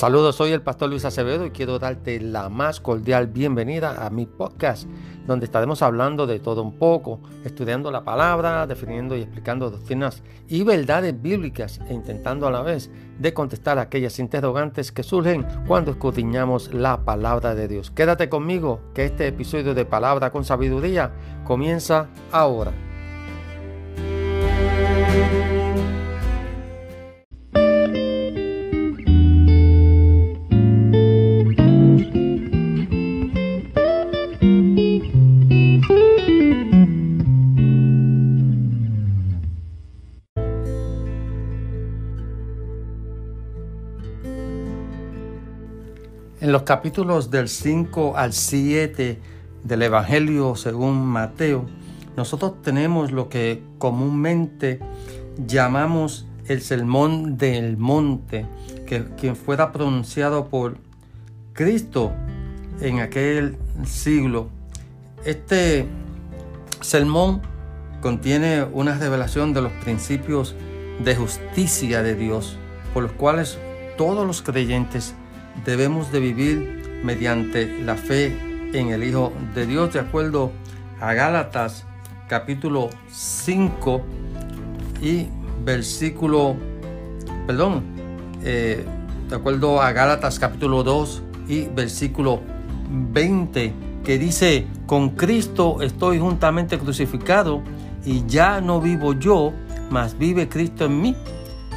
Saludos, soy el pastor Luis Acevedo y quiero darte la más cordial bienvenida a mi podcast, donde estaremos hablando de todo un poco, estudiando la palabra, definiendo y explicando doctrinas y verdades bíblicas e intentando a la vez de contestar aquellas interrogantes que surgen cuando escudriñamos la palabra de Dios. Quédate conmigo que este episodio de Palabra con Sabiduría comienza ahora. En los capítulos del 5 al 7 del Evangelio según Mateo, nosotros tenemos lo que comúnmente llamamos el sermón del monte, que quien fuera pronunciado por Cristo en aquel siglo. Este sermón contiene una revelación de los principios de justicia de Dios, por los cuales todos los creyentes debemos de vivir mediante la fe en el Hijo de Dios, de acuerdo a Gálatas capítulo 5 y versículo, perdón, eh, de acuerdo a Gálatas capítulo 2 y versículo 20, que dice, con Cristo estoy juntamente crucificado y ya no vivo yo, mas vive Cristo en mí.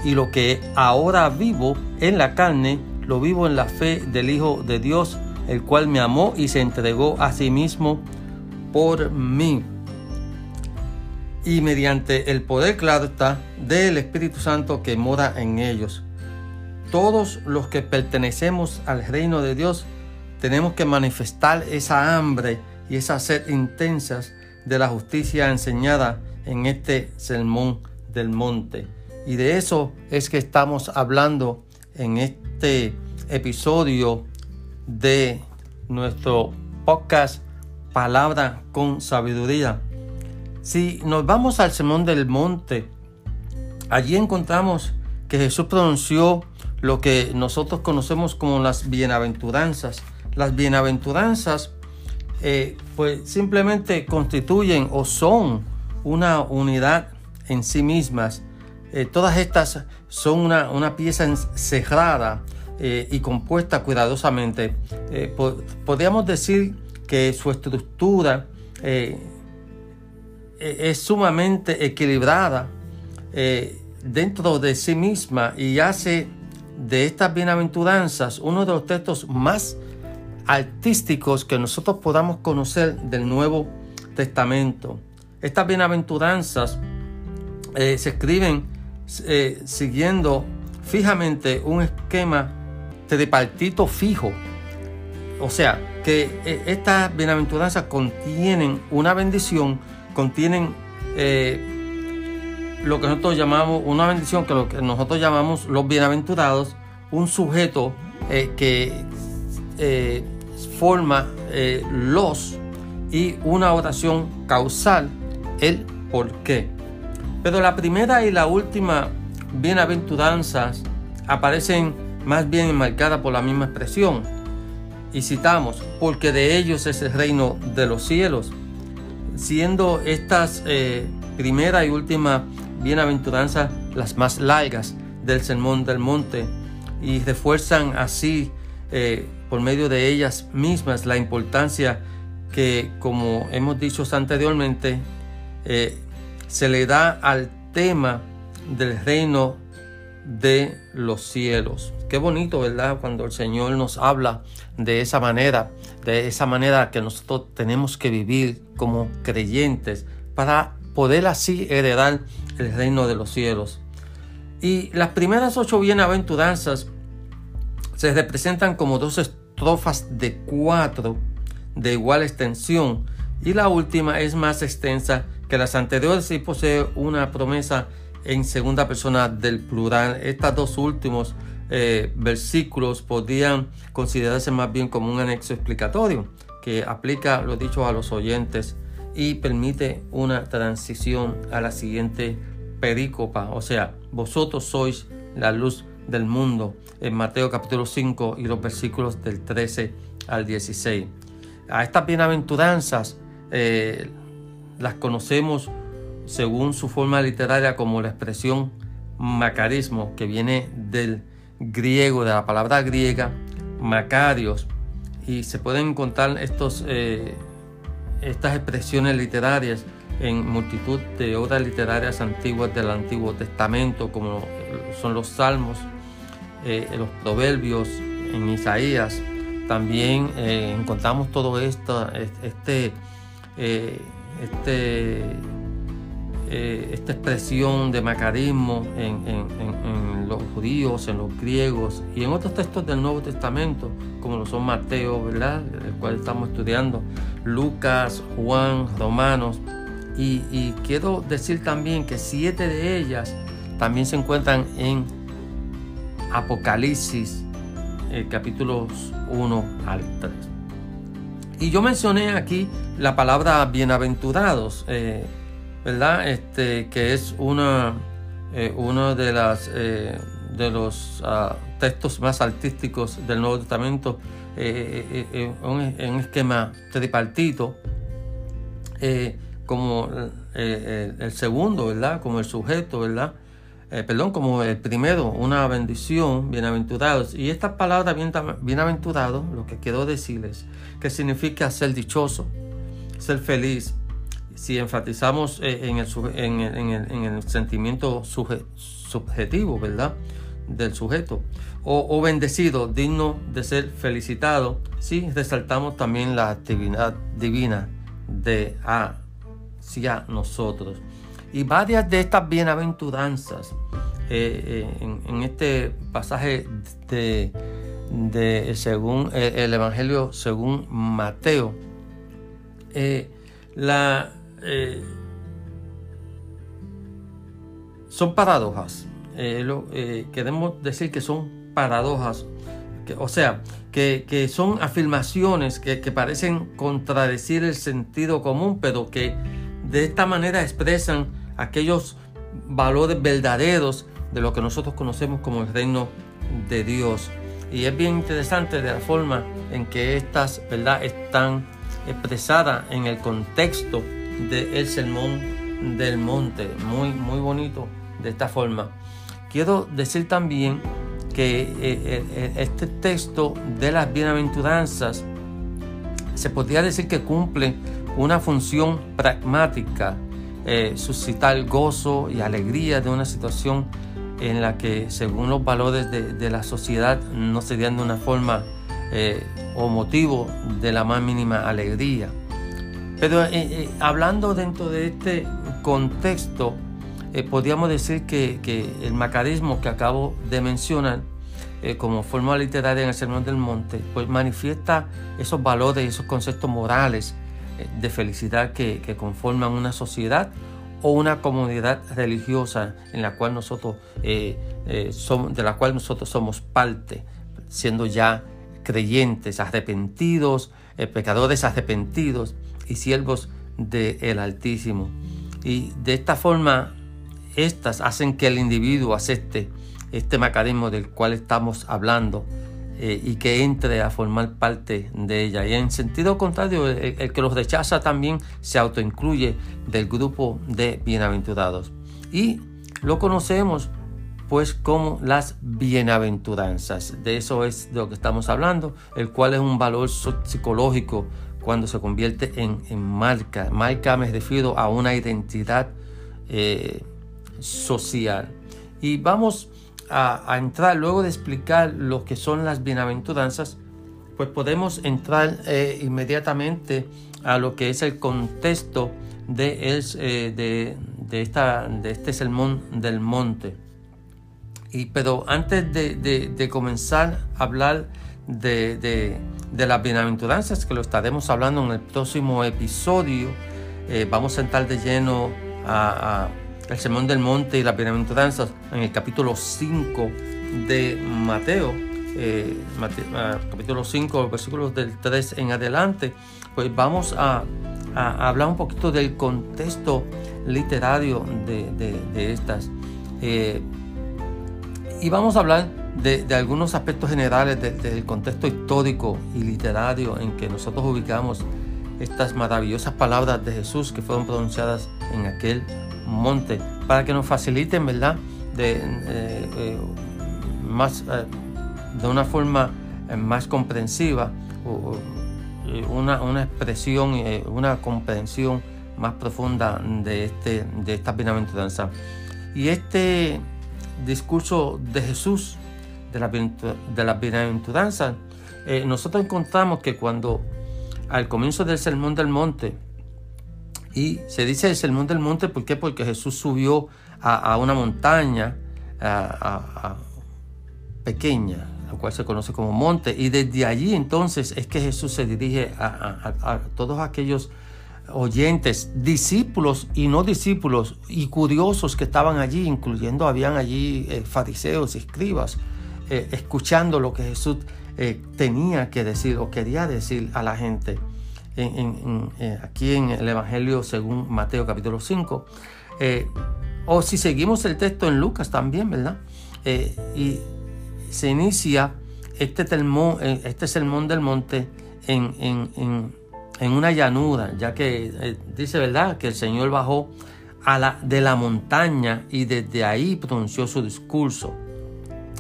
Y lo que ahora vivo en la carne, lo vivo en la fe del Hijo de Dios, el cual me amó y se entregó a sí mismo por mí. Y mediante el poder, claro está, del Espíritu Santo que mora en ellos. Todos los que pertenecemos al reino de Dios tenemos que manifestar esa hambre y esa sed intensas de la justicia enseñada en este sermón del monte. Y de eso es que estamos hablando en este episodio de nuestro podcast Palabra con Sabiduría. Si nos vamos al Sermón del Monte, allí encontramos que Jesús pronunció lo que nosotros conocemos como las bienaventuranzas. Las bienaventuranzas eh, pues simplemente constituyen o son una unidad en sí mismas eh, todas estas son una, pieza cerrada eh, y compuesta cuidadosamente. Eh, podríamos decir que su estructura es sumamente equilibrada dentro de sí misma y hace de estas bienaventuranzas uno de los textos más artísticos que nosotros podamos conocer del Nuevo Testamento. Estas bienaventuranzas se escriben eh, siguiendo fijamente un esquema tripartito fijo. O sea, que eh, estas bienaventuranzas contienen una bendición, contienen eh, lo que nosotros llamamos, una bendición que lo que nosotros llamamos los bienaventurados, un sujeto que forma los y una oración causal, el por qué. Pero la primera y la última bienaventuranzas aparecen más bien enmarcadas por la misma expresión. Y citamos, porque de ellos es el reino de los cielos. Siendo estas eh, primera y última bienaventuranzas las más largas del Sermón del Monte y refuerzan así eh, por medio de ellas mismas la importancia que, como hemos dicho anteriormente, eh, se le da al tema del reino de los cielos. Qué bonito, ¿verdad? Cuando el Señor nos habla de esa manera, de esa manera que nosotros tenemos que vivir como creyentes para poder así heredar el reino de los cielos. Y las primeras ocho bienaventuranzas se representan como dos estrofas de cuatro de igual extensión y la última es más extensa que las anteriores y posee una promesa en segunda persona del plural. Estos dos últimos eh, versículos podrían considerarse más bien como un anexo explicatorio que aplica lo dicho a los oyentes y permite una transición a la siguiente perícopa. O sea, vosotros sois la luz del mundo en Mateo capítulo 5 y los versículos del 13 al 16. A estas bienaventuranzas eh, las conocemos según su forma literaria como la expresión macarismo, que viene del griego, de la palabra griega macarios, y se pueden encontrar estos, eh, estas expresiones literarias en multitud de obras literarias antiguas del Antiguo Testamento, como son los Salmos, eh, los Proverbios, en Isaías. También eh, encontramos todo esto, este, este eh, esta expresión de macarismo en, los judíos, en los griegos y en otros textos del Nuevo Testamento, como lo son Mateo, ¿verdad? el cual estamos estudiando, Lucas, Juan, Romanos. Y, quiero decir también que siete de ellas también se encuentran en Apocalipsis, eh, capítulos 1 al 3. Y yo mencioné aquí la palabra bienaventurados. Eh, ¿verdad? Este, que es una, eh, uno de, las, eh, de los ah, textos más artísticos del Nuevo Testamento, en un esquema tripartito, como el segundo, ¿verdad? Como el sujeto, ¿verdad? Perdón, como el primero, una bendición, bienaventurados. Y esta palabra bienaventurado, lo que quiero decirles, que significa ser dichoso, ser feliz, si enfatizamos eh, en el, sentimiento subjetivo, ¿verdad? Del sujeto, o, bendecido, digno de ser felicitado, si resaltamos también la actividad divina de hacia nosotros. Y varias de estas bienaventuranzas eh, eh, en, este pasaje de, según el Evangelio según Mateo, eh, son paradojas. Eh, eh, queremos decir que son paradojas, o sea, que, son afirmaciones que, parecen contradecir el sentido común, pero que de esta manera expresan aquellos valores verdaderos de lo que nosotros conocemos como el reino de Dios. Y es bien interesante de la forma en que estas ¿verdad? están expresadas en el contexto del sermón del monte. Muy, muy bonito de esta forma. Quiero decir también que eh, eh, eh, este texto de las bienaventuranzas se podría decir que cumple una función pragmática, suscitar gozo y alegría de una situación en la que según los valores de, la sociedad no serían de una forma o motivo de la más mínima alegría. Pero eh, eh, hablando dentro de este contexto, eh, podríamos decir que, el macarismo que acabo de mencionar como forma literaria en el Sermón del Monte, pues manifiesta esos valores y esos conceptos morales de felicidad que, conforman una sociedad o una comunidad religiosa en la cual nosotros somos, de la cual nosotros somos parte, siendo ya creyentes, arrepentidos, pecadores arrepentidos y siervos del Altísimo. Y de esta forma, estas hacen que el individuo acepte este mecanismo del cual estamos hablando eh, y que entre a formar parte de ella. Y en sentido contrario, el, que los rechaza también se autoincluye del grupo de bienaventurados. Y lo conocemos pues como las bienaventuranzas. De eso es de lo que estamos hablando, el cual es un valor psicológico cuando se convierte en, marca. Marca me refiero a una identidad eh, social. Y vamos a, entrar, luego de explicar lo que son las bienaventuranzas, pues podemos entrar eh, inmediatamente a lo que es el contexto de, eh, de, esta, de este sermón del monte. Y, pero antes de, comenzar a hablar de, de las bienaventuranzas, que lo estaremos hablando en el próximo episodio. Eh, vamos a entrar de lleno a, el Sermón del Monte y las bienaventuranzas en el capítulo 5 de Mateo. Eh, ah, capítulo 5, versículos del 3 en adelante, pues vamos a, hablar un poquito del contexto literario de, estas. Eh, Y vamos a hablar de, algunos aspectos generales del contexto histórico y literario en que nosotros ubicamos estas maravillosas palabras de Jesús que fueron pronunciadas en aquel monte, para que nos faciliten, ¿verdad? De, eh, eh, más, eh, de una forma más comprensiva, una, una expresión, una comprensión más profunda de, este, de esta bienaventuranza. Y este discurso de Jesús, de la, de la bienaventuranza, nosotros encontramos que cuando al comienzo del Sermón del Monte. Y se dice el Sermón del Monte, ¿por qué? Porque Jesús subió a, una montaña pequeña, la cual se conoce como monte. Y desde allí entonces es que Jesús se dirige a, todos aquellos oyentes, discípulos y no discípulos, y curiosos que estaban allí, incluyendo habían allí eh, fariseos escribas, eh, escuchando lo que Jesús eh, tenía que decir o quería decir a la gente. Eh, aquí en el Evangelio según Mateo capítulo 5. Eh, o si seguimos el texto en Lucas también, ¿verdad? y se inicia este, este sermón del monte en, una llanura, ya que dice, ¿verdad?, que el Señor bajó de la montaña y desde ahí pronunció su discurso.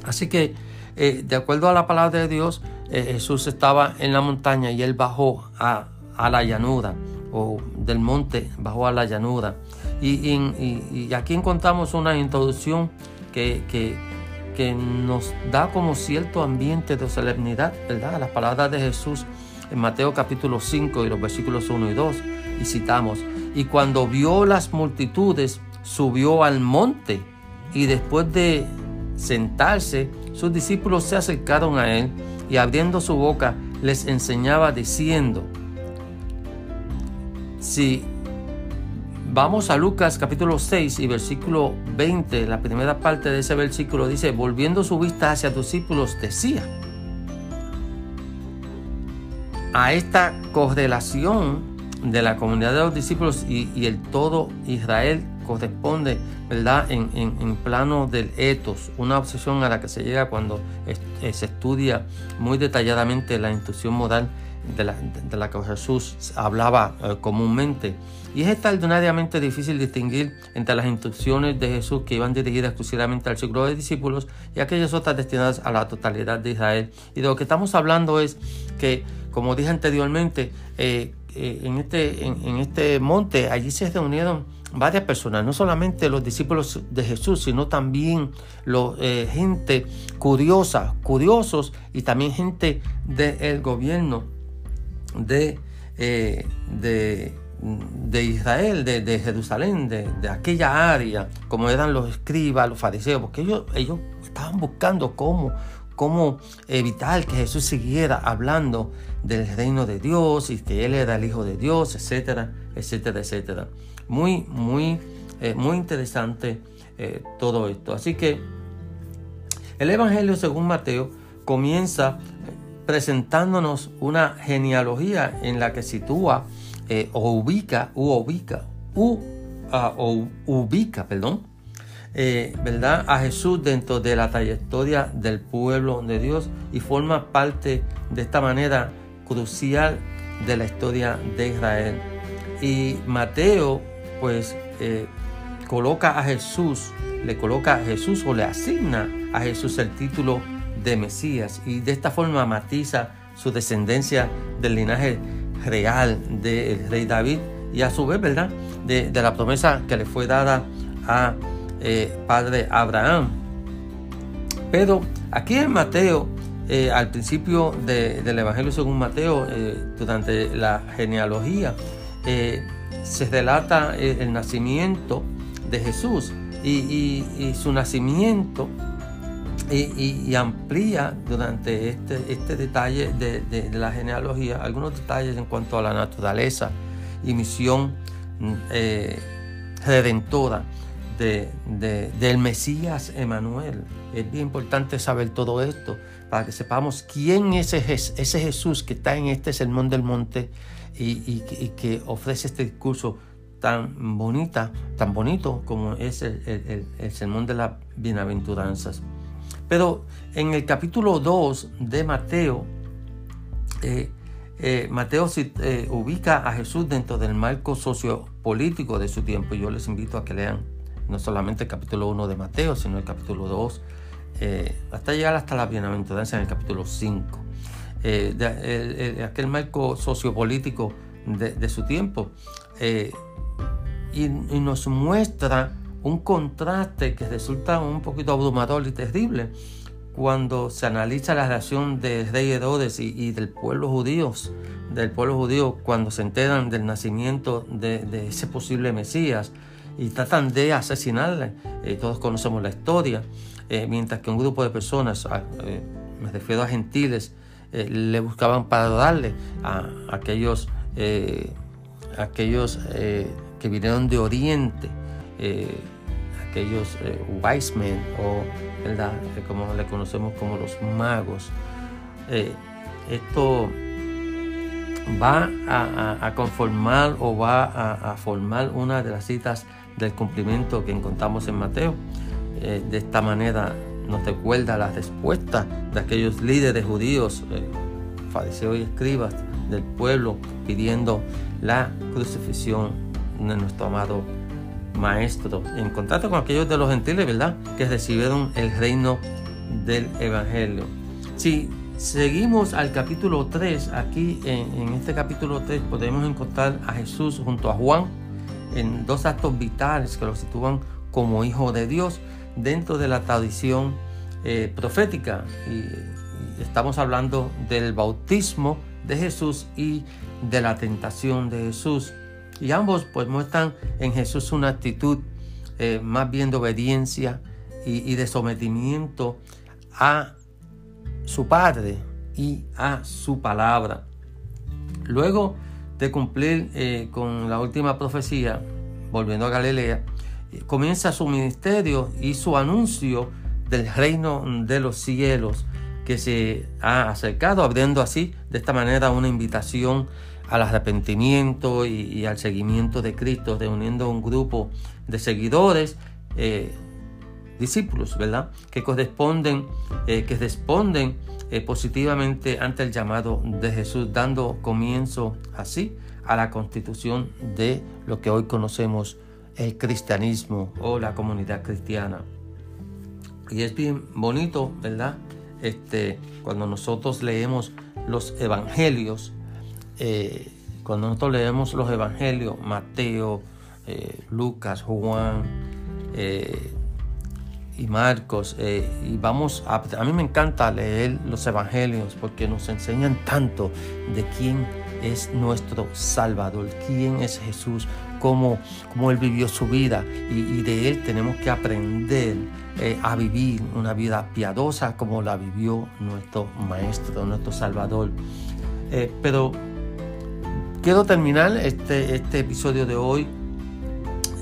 Así que eh, de acuerdo a la palabra de Dios, eh, Jesús estaba en la montaña y él bajó a, la llanura o del monte, bajó a la llanura. Y, aquí encontramos una introducción que, nos da como cierto ambiente de solemnidad, ¿verdad? Las palabras de Jesús en Mateo capítulo 5 y los versículos 1 y 2. Y citamos, y cuando vio las multitudes, subió al monte y después de sentarse, sus discípulos se acercaron a él y abriendo su boca les enseñaba diciendo, si vamos a Lucas capítulo 6 y versículo 20, la primera parte de ese versículo dice, volviendo su vista hacia tus discípulos, decía, a esta correlación de la comunidad de los discípulos y, y el todo Israel corresponde, ¿verdad?, en, en, plano del etos, una obsesión a la que se llega cuando eh, se estudia muy detalladamente la instrucción moral de la, que Jesús hablaba eh, comúnmente. Y es extraordinariamente difícil distinguir entre las instrucciones de Jesús que iban dirigidas exclusivamente al círculo de discípulos y aquellas otras destinadas a la totalidad de Israel. Y de lo que estamos hablando es que, como dije anteriormente, eh, este, en este monte allí se reunieron varias personas, no solamente los discípulos de Jesús, sino también los, eh, gente curiosa, curiosos y también gente del gobierno de, eh, de, de, Israel, de, Jerusalén, de, aquella área, como eran los escribas, los fariseos, porque ellos, ellos estaban buscando cómo, cómo evitar que Jesús siguiera hablando del reino de Dios y que Él era el Hijo de Dios, etcétera, etcétera, etcétera. Muy, muy, eh, muy interesante eh, todo esto. Así que el Evangelio según Mateo comienza presentándonos una genealogía en la que sitúa eh, o ubica, u ubica, u, ah, o ubica, perdón, ¿verdad? a Jesús dentro de la trayectoria del pueblo de Dios y forma parte de esta manera crucial de la historia de Israel. Y Mateo pues eh, coloca a Jesús, le coloca a Jesús o le asigna a Jesús el título de Mesías y de esta forma matiza su descendencia del linaje real del rey David y a su vez, ¿verdad? De, la promesa que le fue dada a eh, padre Abraham. Pero aquí en Mateo, eh, al principio del Evangelio según Mateo, durante la genealogía, se relata el, nacimiento de Jesús y, su nacimiento y, amplía durante este, este detalle de, la genealogía algunos detalles en cuanto a la naturaleza y misión eh, redentora del Mesías Emanuel. Es bien importante saber todo esto para que sepamos quién es ese Jesús que está en este sermón del monte y, que ofrece este discurso tan bonita, tan bonito como es el, sermón de las bienaventuranzas. Pero en el capítulo 2 de Mateo, eh, eh, Mateo eh, ubica a Jesús dentro del marco sociopolítico de su tiempo. Yo les invito a que lean no solamente el capítulo 1 de Mateo, sino el capítulo 2, hasta llegar hasta la bienaventuranza en el capítulo 5. De, aquel marco sociopolítico de, su tiempo. y, nos muestra un contraste que resulta un poquito abrumador y terrible cuando se analiza la relación del rey Herodes y, del pueblo judío, del pueblo judío cuando se enteran del nacimiento de, ese posible Mesías y tratan de asesinarle. Eh, todos conocemos la historia, eh, mientras que un grupo de personas, eh, me refiero a gentiles, le buscaban para darle a, aquellos, aquellos que vinieron de Oriente aquellos eh, wise men o ¿verdad? como le conocemos como los magos. Eh, esto va a, conformar o va a, formar una de las citas del cumplimiento que encontramos en Mateo. Eh, de esta manera nos recuerda la respuesta de aquellos líderes judíos, fariseos y escribas del pueblo pidiendo la crucifixión de nuestro amado maestro, en contacto con aquellos de los gentiles, ¿verdad? Que recibieron el reino del Evangelio. Si seguimos al capítulo 3, aquí en, este capítulo 3 podemos encontrar a Jesús junto a Juan en dos actos vitales que lo sitúan como hijo de Dios dentro de la tradición eh, profética. y estamos hablando del bautismo de Jesús y de la tentación de Jesús. Y ambos pues muestran en Jesús una actitud eh, más bien de obediencia y, de sometimiento a su Padre y a su palabra. Luego de cumplir eh, con la última profecía, volviendo a Galilea, comienza su ministerio y su anuncio del reino de los cielos que se ha acercado, abriendo así de esta manera una invitación al arrepentimiento y, al seguimiento de Cristo, reuniendo un grupo de seguidores, eh, discípulos, ¿verdad? Que corresponden, eh, que responden eh, positivamente ante el llamado de Jesús, dando comienzo así a la constitución de lo que hoy conocemos el cristianismo o la comunidad cristiana. Y es bien bonito, ¿verdad? Este, cuando nosotros leemos los evangelios, eh, cuando nosotros leemos los evangelios, Mateo, eh, Lucas, Juan eh, y Marcos, y vamos a, a mí me encanta leer los evangelios porque nos enseñan tanto de quién es nuestro Salvador, quién es Jesús, cómo, cómo Él vivió su vida y, de Él tenemos que aprender a vivir una vida piadosa como la vivió nuestro Maestro, nuestro Salvador. pero Quiero terminar este, este episodio de hoy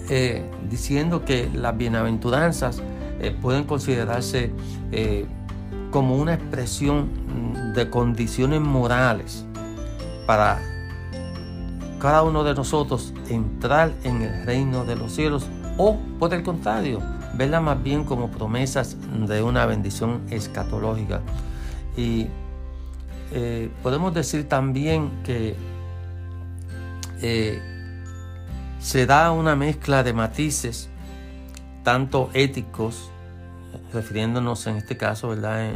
eh, diciendo que las bienaventuranzas eh, pueden considerarse eh, como una expresión de condiciones morales para cada uno de nosotros entrar en el reino de los cielos o por el contrario, verla más bien como promesas de una bendición escatológica. Y podemos decir también que eh, se da una mezcla de matices, tanto éticos, refiriéndonos en este caso, ¿verdad?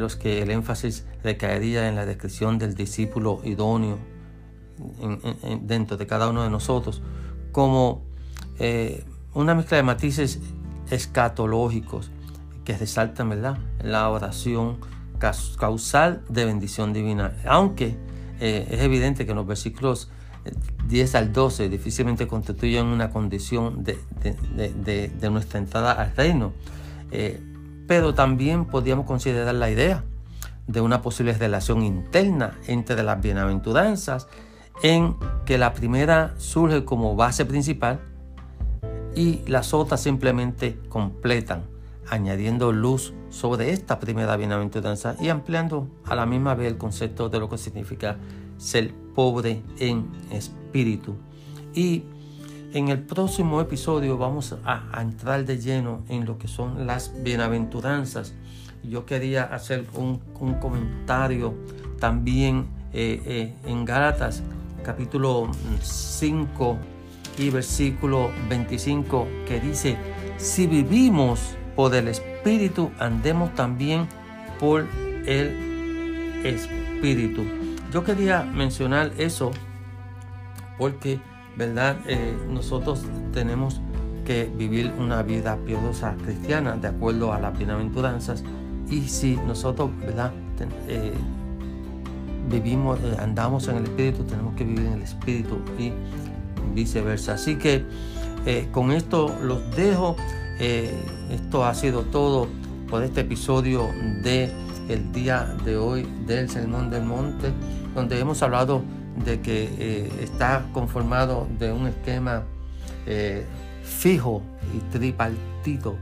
Los que el énfasis recaería en la descripción del discípulo idóneo dentro de cada uno de nosotros, como eh, una mezcla de matices escatológicos que resaltan ¿verdad? la oración causal de bendición divina. Aunque eh, es evidente que en los versículos 10 al 12 difícilmente constituyen una condición de, nuestra entrada al reino. Eh, pero también podríamos considerar la idea de una posible relación interna entre las bienaventuranzas en que la primera surge como base principal y las otras simplemente completan, añadiendo luz sobre esta primera bienaventuranza y ampliando a la misma vez el concepto de lo que significa ser pobre en espíritu. Y en el próximo episodio vamos a, entrar de lleno en lo que son las bienaventuranzas. Yo quería hacer un, comentario también eh, eh, en Gálatas capítulo 5 y versículo 25 que dice, si vivimos por el Espíritu, andemos también por el Espíritu. Yo quería mencionar eso porque, ¿verdad? Eh, nosotros tenemos que vivir una vida piadosa cristiana de acuerdo a las bienaventuranzas y si nosotros, ¿verdad? Eh, vivimos, eh, andamos en el Espíritu, tenemos que vivir en el Espíritu y viceversa. Así que con esto los dejo. esto ha sido todo por este episodio de el día de hoy del Sermón del Monte, donde hemos hablado de que eh, está conformado de un esquema eh, fijo y tripartito.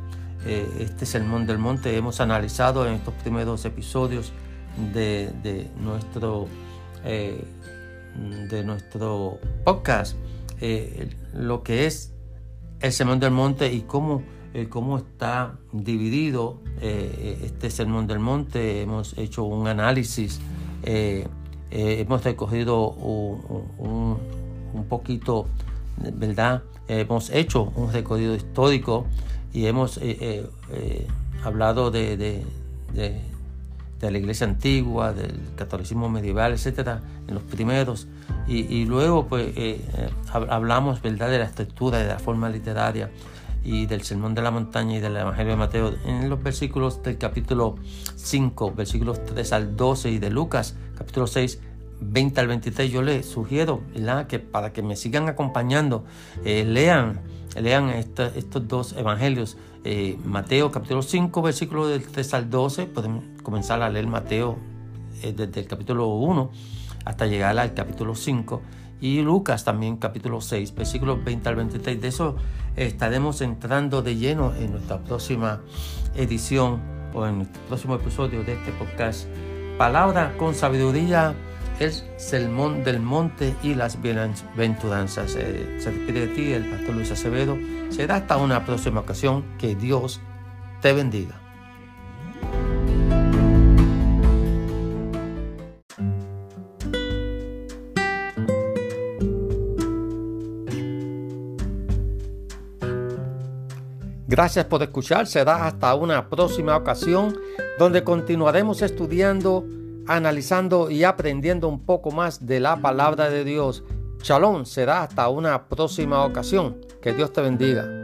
Eh, este Sermón del Monte hemos analizado en estos primeros episodios de, nuestro, de nuestro podcast lo que es el Sermón del Monte y cómo eh, cómo está dividido eh, este Sermón del Monte. Hemos hecho un análisis, eh, hemos recogido un, poquito, ¿verdad? hemos hecho un recorrido histórico y hemos hablado de, la iglesia antigua, del catolicismo medieval, etcétera, en los primeros. Y, luego, pues, hablamos, ¿verdad?, de la estructura, de la forma literaria y del Sermón de la Montaña y del Evangelio de Mateo en los versículos del capítulo 5, versículos 3 al 12 y de Lucas capítulo 6, 20 al 23. Yo les sugiero que para que me sigan acompañando, eh, lean, lean estos dos evangelios. Eh, Mateo capítulo 5, versículos del 3 al 12. Pueden comenzar a leer Mateo eh, desde el capítulo 1 hasta llegar al capítulo 5 y Lucas también capítulo 6, versículos 20 al 23. De eso estaremos entrando de lleno en nuestra próxima edición o en nuestro próximo episodio de este podcast. Palabra con sabiduría, el sermón del monte y las bienaventuranzas. Eh, se despide de ti el pastor Luis Acevedo. Será hasta una próxima ocasión. Que Dios te bendiga. Gracias por escuchar. Será hasta una próxima ocasión donde continuaremos estudiando, analizando y aprendiendo un poco más de la palabra de Dios. Shalom. Será hasta una próxima ocasión. Que Dios te bendiga.